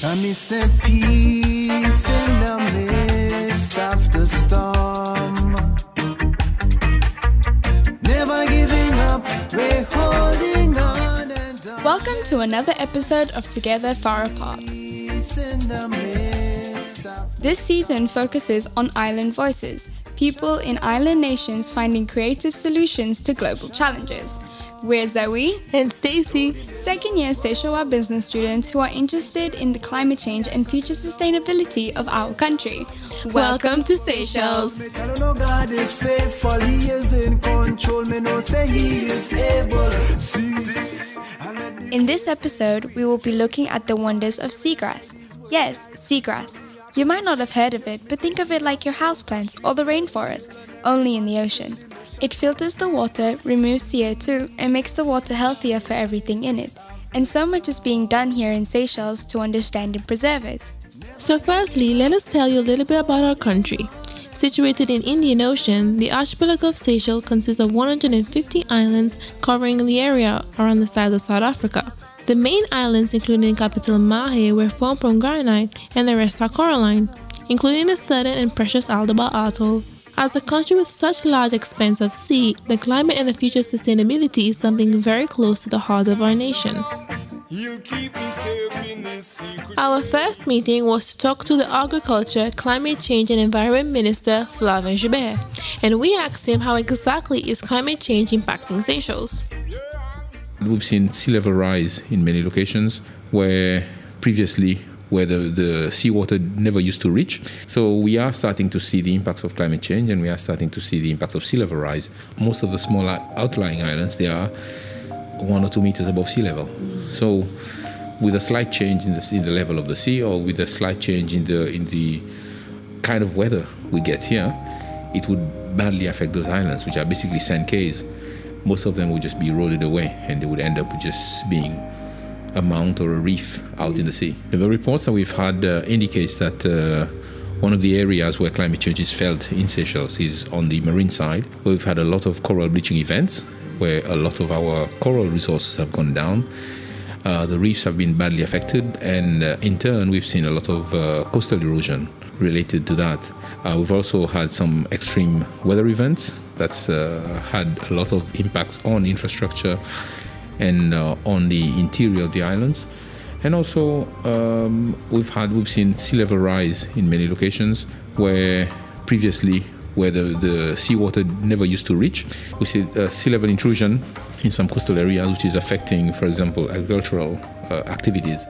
I miss a peace in the midst of the storm. Never giving up, we're holding on and on. Welcome to another episode of Together Far Apart. Peace in the midst of This season focuses on island voices, people in island nations finding creative solutions to global challenges. We're Zoe, And Stacey, second year Seychelles business students who are interested in the climate change and future sustainability of our country. welcome to Seychelles. I don't know God is faithful, He is in control. Me know say He is able. See, I let the In this episode, we will be looking at the wonders of seagrass. Yes, seagrass. You might not have heard of it, but think of it like your houseplants or the rainforest, only in the ocean. It filters the water, removes CO2, and makes the water healthier for everything in it. And so much is being done here in Seychelles to understand and preserve it. So, firstly, let us tell you a little bit about our country. Situated in Indian Ocean, the archipelago of Seychelles consists of 150 islands covering the area around the size of South Africa. The main islands, including capital Mahe, were formed from granite, and the rest are coralline, including the sudden and precious Aldabra Atoll. As a country with such large expanse of sea, the climate and the future sustainability is something very close to the heart of our nation. He'll keep me safe in his secret. Our first meeting was to talk to the Agriculture, Climate Change and Environment Minister Flavien Joubert, and we asked him how exactly is climate change impacting Seychelles. We've seen sea level rise in many locations where previously where the, the seawater never used to reach. So we are starting to see the impacts of climate change and we are starting to see the impacts of sea level rise. Most of the smaller outlying islands, they are one or two meters above sea level. So with a slight change in the, in the level of the sea or with a slight change in the, in the kind of weather we get here, it would badly affect those islands, which are basically sand caves. Most of them would just be eroded away and they would end up just being a mount or a reef out in the sea. The reports that we've had uh, indicates that uh, one of the areas where climate change is felt in Seychelles is on the marine side, we've had a lot of coral bleaching events, where a lot of our coral resources have gone down. Uh, the reefs have been badly affected, and uh, in turn, we've seen a lot of uh, coastal erosion related to that. Uh, we've also had some extreme weather events that's uh, had a lot of impacts on infrastructure and uh, on the interior of the islands. And also, um, we've had we've seen sea level rise in many locations where previously where the, the seawater never used to reach. We see uh, sea level intrusion in some coastal areas, which is affecting, for example, agricultural uh, activities.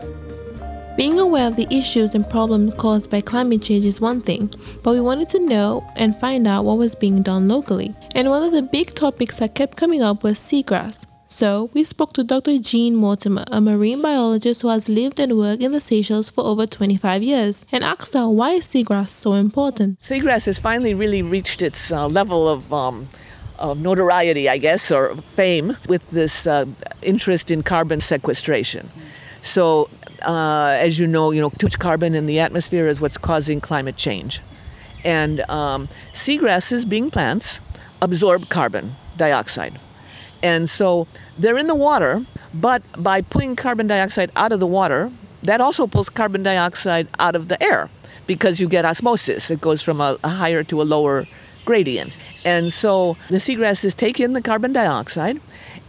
Being aware of the issues and problems caused by climate change is one thing, but we wanted to know and find out what was being done locally. And one of the big topics that kept coming up was seagrass. So, we spoke to Dr. Jeanne Mortimer, a marine biologist who has lived and worked in the Seychelles for over 25 years, and asked her why is seagrass so important. Seagrass has finally really reached its uh, level of, um, of notoriety, I guess, or fame with this uh, interest in carbon sequestration. So, uh, as you know, you know, too much carbon in the atmosphere is what's causing climate change, and um, seagrasses, being plants, absorb carbon dioxide, and so they're in the water. But by pulling carbon dioxide out of the water, that also pulls carbon dioxide out of the air because you get osmosis. It goes from a, a higher to a lower gradient. And so the seagrasses take in the carbon dioxide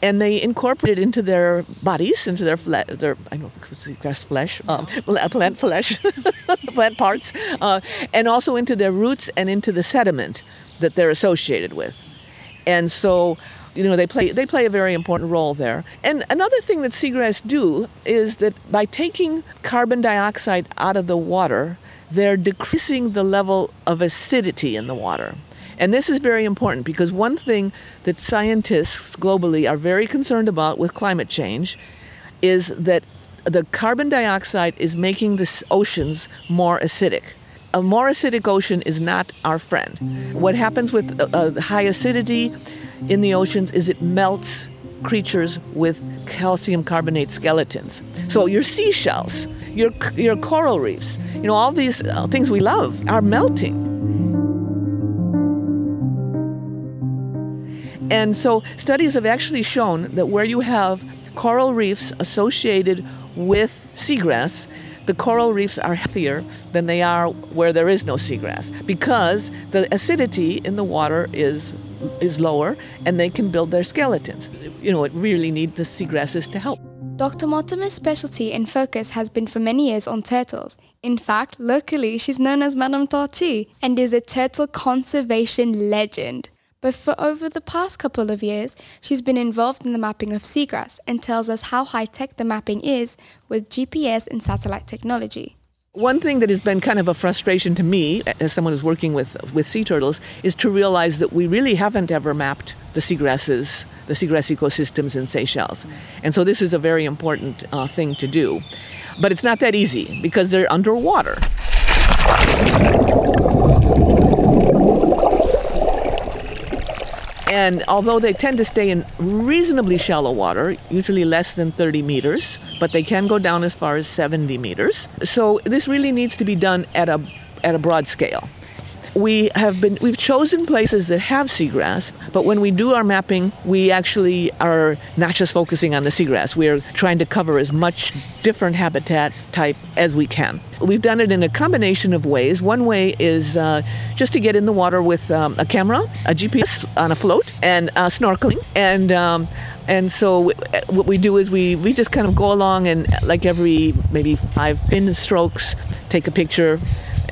and they incorporate it into their bodies, into their flesh, their I don't know if it's seagrass flesh, um, plant flesh, plant parts, uh, and also into their roots and into the sediment that they're associated with. And so, you know, they play they play a very important role there. And another thing that seagrass do is that by taking carbon dioxide out of the water, they're decreasing the level of acidity in the water. And this is very important because one thing that scientists globally are very concerned about with climate change is that the carbon dioxide is making the oceans more acidic. A more acidic ocean is not our friend. What happens with uh, uh, high acidity in the oceans is it melts creatures with calcium carbonate skeletons. So your seashells, your your coral reefs, you know all these uh, things we love are melting. And so studies have actually shown that where you have coral reefs associated with seagrass, the coral reefs are healthier than they are where there is no seagrass because the acidity in the water is is lower and they can build their skeletons. You know, it really need the seagrasses to help. Dr. Mortimer's specialty and focus has been for many years on turtles. In fact, locally, she's known as Madame Tortue and is a turtle conservation legend. But for over the past couple of years, she's been involved in the mapping of seagrass and tells us how high tech the mapping is with GPS and satellite technology. One thing that has been kind of a frustration to me, as someone who's working with, with sea turtles, is to realize that we really haven't ever mapped the seagrasses, the seagrass ecosystems in Seychelles. And so this is a very important uh, thing to do. But it's not that easy because they're underwater. And although they tend to stay in reasonably shallow water, usually less than 30 meters, but they can go down as far as 70 meters. So this really needs to be done at a, at a broad scale we have been we've chosen places that have seagrass but when we do our mapping we actually are not just focusing on the seagrass. We're trying to cover as much different habitat type as we can. We've done it in a combination of ways. One way is uh, just to get in the water with um, a camera a gps on a float and uh, snorkeling. And um, and so what we do is we, we just kind of go along and like every maybe five fin strokes take a picture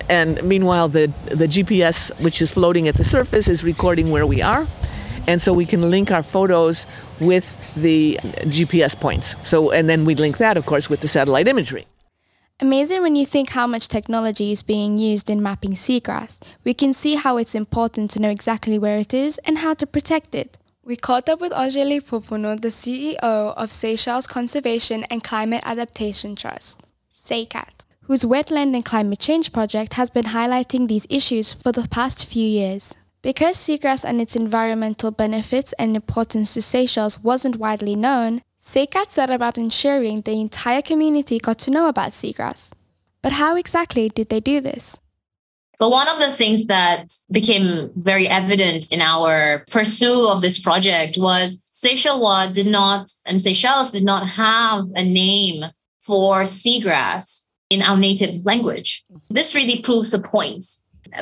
and meanwhile, the, the GPS, which is floating at the surface, is recording where we are. And so we can link our photos with the GPS points. So, and then we link that, of course, with the satellite imagery. Amazing when you think how much technology is being used in mapping seagrass. We can see how it's important to know exactly where it is and how to protect it. We caught up with Angelique Pouponneau, the CEO of Seychelles Conservation and Climate Adaptation Trust, SeyCCAT whose Wetland and Climate Change project has been highlighting these issues for the past few years. Because seagrass and its environmental benefits and importance to Seychelles wasn't widely known, SeyCCAT set about ensuring the entire community got to know about seagrass. But how exactly did they do this? But one of the things that became very evident in our pursuit of this project was Seychelles did not, and Seychelles did not have a name for seagrass in our native language. This really proves a point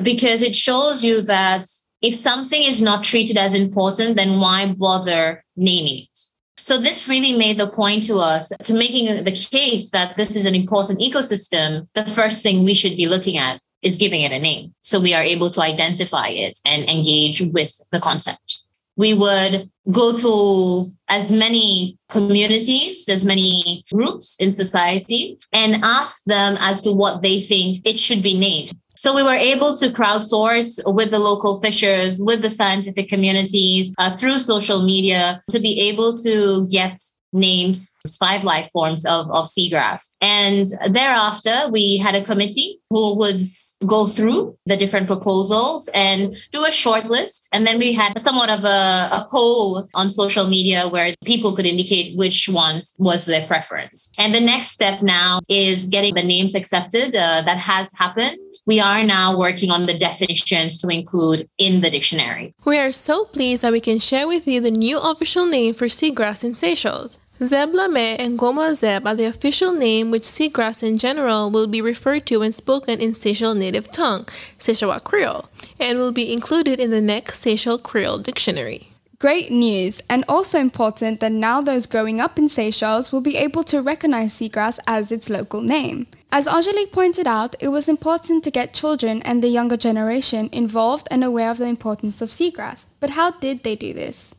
because it shows you that if something is not treated as important, then why bother naming it? So this really made the point to us to making the case that this is an important ecosystem. The first thing we should be looking at is giving it a name. So we are able to identify it and engage with the concept we would go to as many communities, as many groups in society, and ask them as to what they think it should be named. So we were able to crowdsource with the local fishers, with the scientific communities, uh, through social media to be able to get names five life forms of, of seagrass. And thereafter, we had a committee who would go through the different proposals and do a short list. And then we had somewhat of a, a poll on social media where people could indicate which ones was their preference. And the next step now is getting the names accepted. Uh, that has happened. We are now working on the definitions to include in the dictionary. We are so pleased that we can share with you the new official name for seagrass in Seychelles. Zeb Lame and Goma Zeb are the official name which seagrass in general will be referred to when spoken in Seychelles native tongue, Seychellois Creole, and will be included in the next Seychelles Creole dictionary. Great news, and also important that now those growing up in Seychelles will be able to recognize seagrass as its local name. As Angelique pointed out, it was important to get children and the younger generation involved and aware of the importance of seagrass. But how did they do this?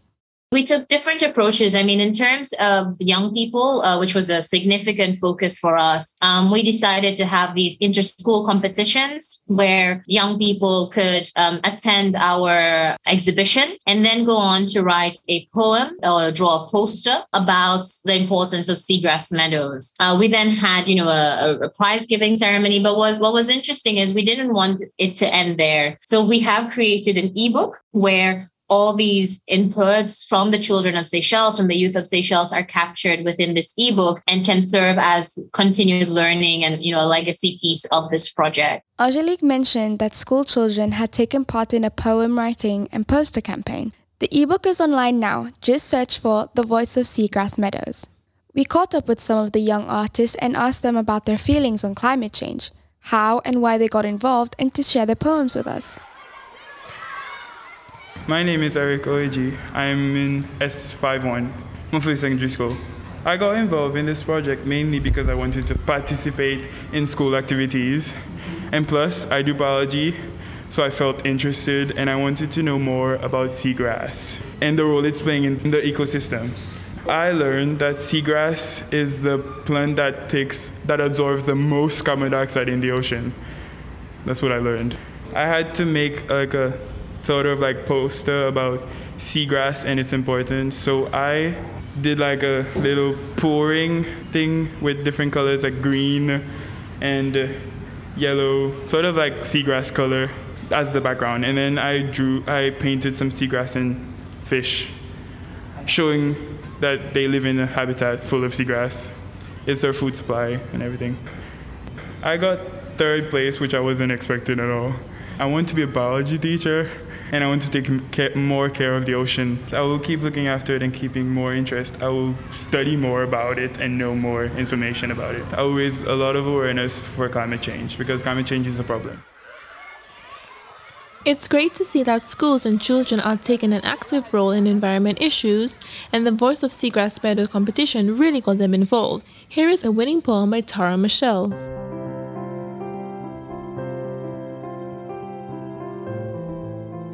We took different approaches. I mean, in terms of young people, uh, which was a significant focus for us, um, we decided to have these inter-school competitions where young people could um, attend our exhibition and then go on to write a poem or draw a poster about the importance of seagrass meadows. Uh, we then had, you know, a, a prize giving ceremony. But what, what was interesting is we didn't want it to end there. So we have created an ebook where all these inputs from the children of Seychelles, from the youth of Seychelles are captured within this ebook and can serve as continued learning and, you know, a legacy piece of this project. Angelique mentioned that school children had taken part in a poem writing and poster campaign. The ebook is online now. Just search for The Voice of Seagrass Meadows. We caught up with some of the young artists and asked them about their feelings on climate change, how and why they got involved, and to share their poems with us. My name is Eric Oeji. I'm in S51, Mont Fleuri Secondary School. I got involved in this project mainly because I wanted to participate in school activities. And plus, I do biology, so I felt interested and I wanted to know more about seagrass and the role it's playing in the ecosystem. I learned that seagrass is the plant that takes that absorbs the most carbon dioxide in the ocean. That's what I learned. I had to make like a sort of like poster about seagrass and its importance. So I did like a little pouring thing with different colors like green and yellow, sort of like seagrass color as the background. And then I drew, I painted some seagrass and fish, showing that they live in a habitat full of seagrass. It's their food supply and everything. I got third place, which I wasn't expecting at all. I want to be a biology teacher and I want to take more care of the ocean. I will keep looking after it and keeping more interest. I will study more about it and know more information about it. I will raise a lot of awareness for climate change because climate change is a problem. It's great to see that schools and children are taking an active role in environment issues, and the Voice of Seagrass Meadow competition really got them involved. Here is a winning poem by Tara Michelle.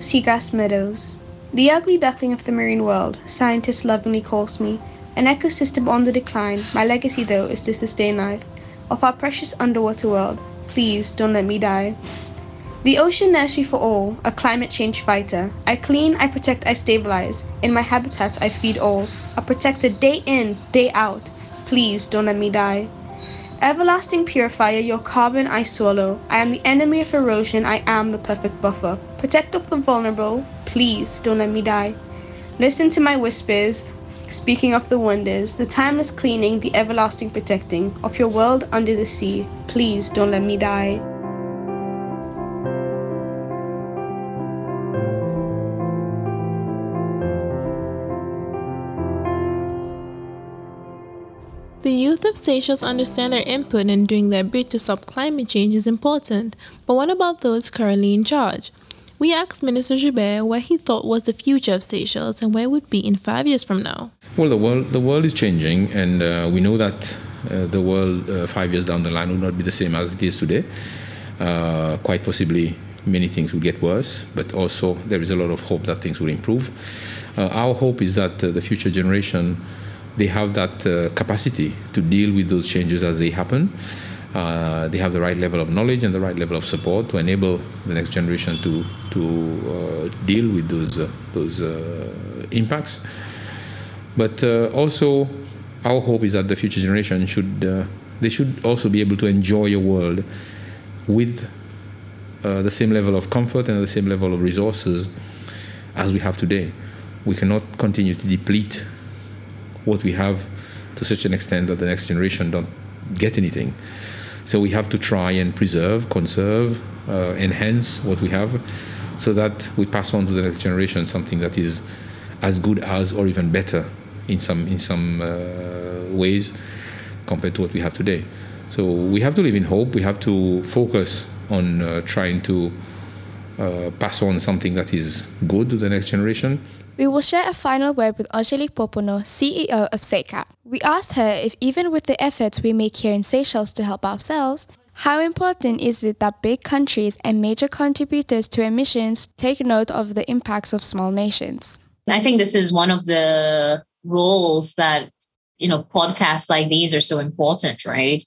Seagrass Meadows. The ugly duckling of the marine world, scientists lovingly calls me. An ecosystem on the decline, my legacy though is to sustain life. Of our precious underwater world, please don't let me die. The ocean nursery for all, a climate change fighter. I clean, I protect, I stabilize. In my habitats, I feed all. A protector day in, day out. Please don't let me die. Everlasting purifier, your carbon I swallow. I am the enemy of erosion, I am the perfect buffer. Protect of the vulnerable, please don't let me die. Listen to my whispers, speaking of the wonders, the timeless cleaning, the everlasting protecting of your world under the sea. Please don't let me die. Youth of Seychelles understand their input in doing their bit to stop climate change is important, but what about those currently in charge? We asked Minister Joubert what he thought was the future of Seychelles and where it would be in five years from now. Well, the world, the world is changing, and uh, we know that uh, the world uh, five years down the line will not be the same as it is today. Uh, quite possibly, many things will get worse, but also there is a lot of hope that things will improve. Uh, our hope is that uh, the future generation they have that uh, capacity to deal with those changes as they happen. Uh, they have the right level of knowledge and the right level of support to enable the next generation to to uh, deal with those uh, those uh, impacts. But uh, also, our hope is that the future generation should they should also be able to enjoy a world with the same level of comfort and the same level of resources as we have today. We cannot continue to deplete what we have to such an extent that the next generation don't get anything. So we have to try and preserve, conserve, uh, enhance what we have, so that we pass on to the next generation something that is as good as or even better in some in some uh, ways compared to what we have today. So we have to live in hope. We have to focus on uh, trying to uh, pass on something that is good to the next generation we will share a final word with Angelique Pouponneau, CEO of SeyCCAT. We asked her if, even with the efforts we make here in Seychelles to help ourselves, how important is it that big countries and major contributors to emissions take note of the impacts of small nations? I think this is one of the roles that you know podcasts like these are so important right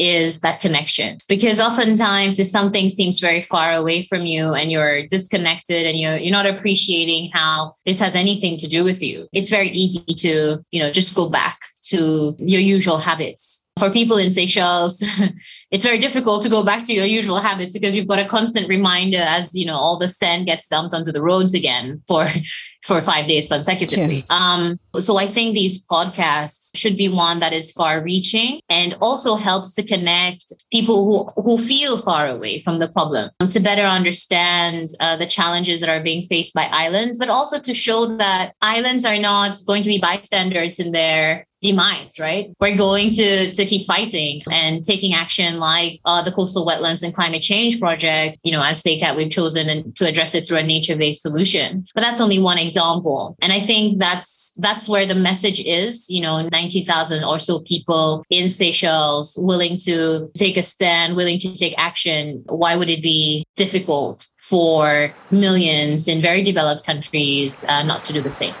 is that connection. Because oftentimes if something seems very far away from you and you're disconnected and you're you're not appreciating how this has anything to do with you it's very easy to you know just go back to your usual habits for people in Seychelles, it's very difficult to go back to your usual habits because you've got a constant reminder as you know all the sand gets dumped onto the roads again for for five days consecutively. Yeah. Um, so I think these podcasts should be one that is far reaching and also helps to connect people who, who feel far away from the problem to better understand uh, the challenges that are being faced by islands, but also to show that islands are not going to be bystanders in their demise, right? We're going to to keep fighting and taking action like uh, the Coastal Wetlands and Climate Change Project. You know, as SeyCCAT, we've chosen to address it through a nature-based solution. But that's only one example, and I think that's that's where the message is. You know, ninety thousand or so people in Seychelles willing to take a stand, willing to take action. Why would it be difficult for millions in very developed countries uh, not to do the same?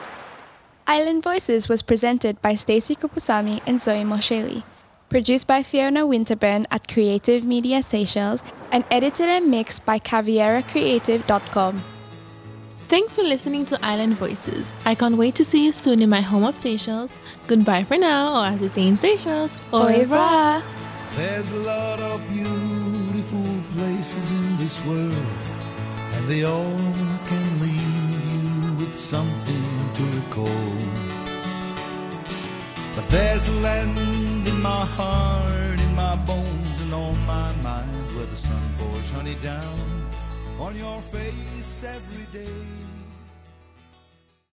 Island Voices was presented by Stacey Kupusami and Zoe Mosheli, produced by Fiona Winterburn at Creative Media Seychelles, and edited and mixed by CavieraCreative.com. Thanks for listening to Island Voices. I can't wait to see you soon in my home of Seychelles. Goodbye for now, or as we say in Seychelles, au revoir. There's a lot of beautiful places in this world, and they all can leave you with something But there's a land in my heart, in my bones, and on my mind where the sun pours honey down on your face every day.